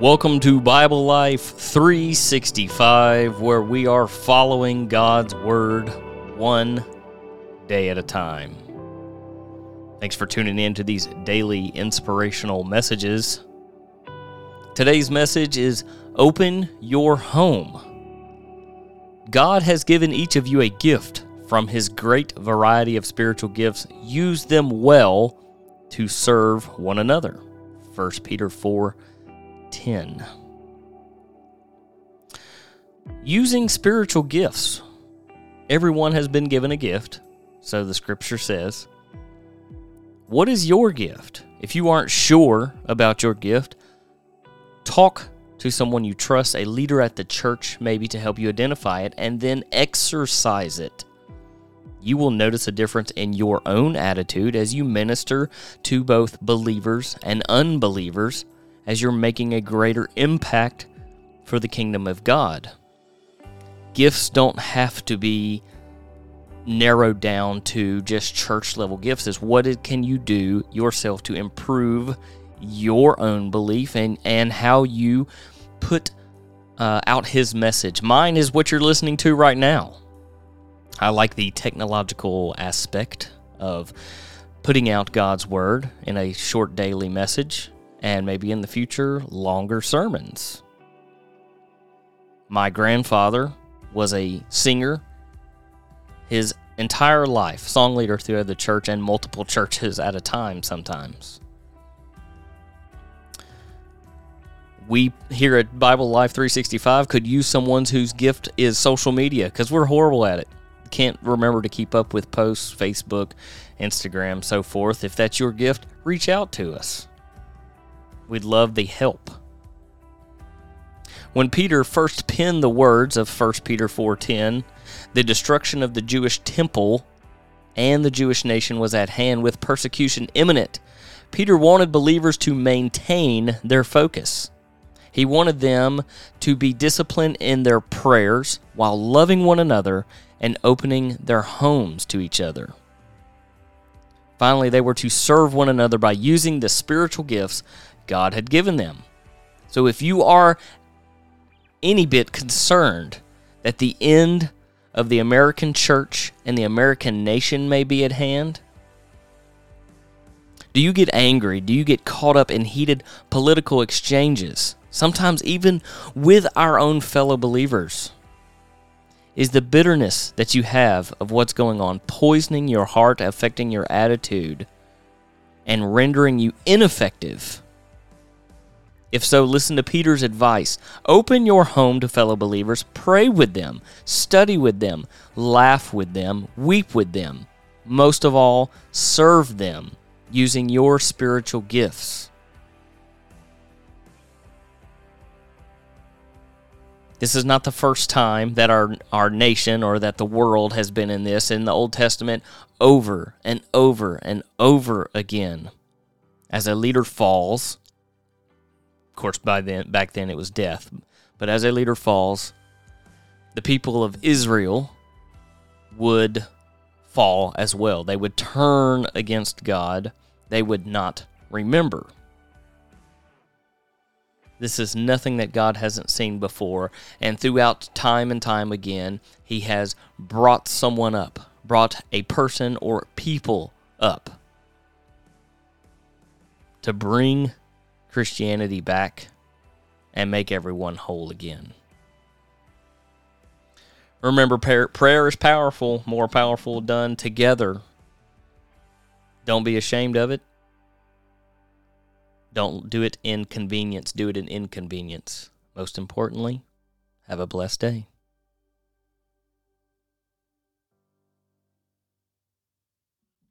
Welcome to Bible Life 365, where we are following God's Word one day at a time. Thanks for tuning in to these daily inspirational messages. Today's message is Open Your Home. God has given each of you a gift from His great variety of spiritual gifts. Use them well to serve one another. 1 Peter 4 10. Using spiritual gifts. Everyone has been given a gift, so the scripture says. What is your gift? If you aren't sure about your gift, talk to someone you trust, a leader at the church, maybe to help you identify it, and then exercise it. You will notice a difference in your own attitude as you minister to both believers and unbelievers as you're making a greater impact for the kingdom of God. Gifts don't have to be narrowed down to just church level gifts. Is what can you do yourself to improve your own belief and and how you put uh, out his message. Mine is what you're listening to right now. I like the technological aspect of putting out god's word in a short daily message and maybe in the future, longer sermons. My grandfather was a singer his entire life, song leader throughout the church and multiple churches at a time sometimes. We here at Bible Life 365 could use someone whose gift is social media because we're horrible at it. Can't remember to keep up with posts, Facebook, Instagram, so forth. If that's your gift, reach out to us. We'd love the help. When Peter first penned the words of 1 Peter 4:10, the destruction of the Jewish temple and the Jewish nation was at hand with persecution imminent. Peter wanted believers to maintain their focus. He wanted them to be disciplined in their prayers while loving one another and opening their homes to each other. Finally, they were to serve one another by using the spiritual gifts God had given them. So if you are any bit concerned that the end of the American church and the American nation may be at hand, do you get angry? Do you get caught up in heated political exchanges, sometimes even with our own fellow believers? Is the bitterness that you have of what's going on poisoning your heart, affecting your attitude, and rendering you ineffective if so, listen to Peter's advice. Open your home to fellow believers, pray with them, study with them, laugh with them, weep with them. Most of all, serve them using your spiritual gifts. This is not the first time that our, our nation or that the world has been in this in the Old Testament over and over and over again. As a leader falls, of course, by then, back then it was death. But as a leader falls, the people of Israel would fall as well. They would turn against God. They would not remember. This is nothing that God hasn't seen before. And throughout time and time again, He has brought someone up, brought a person or people up to bring Christianity back and make everyone whole again. Remember, prayer is powerful, more powerful done together. Don't be ashamed of it. Don't do it in convenience, do it in inconvenience. Most importantly, have a blessed day.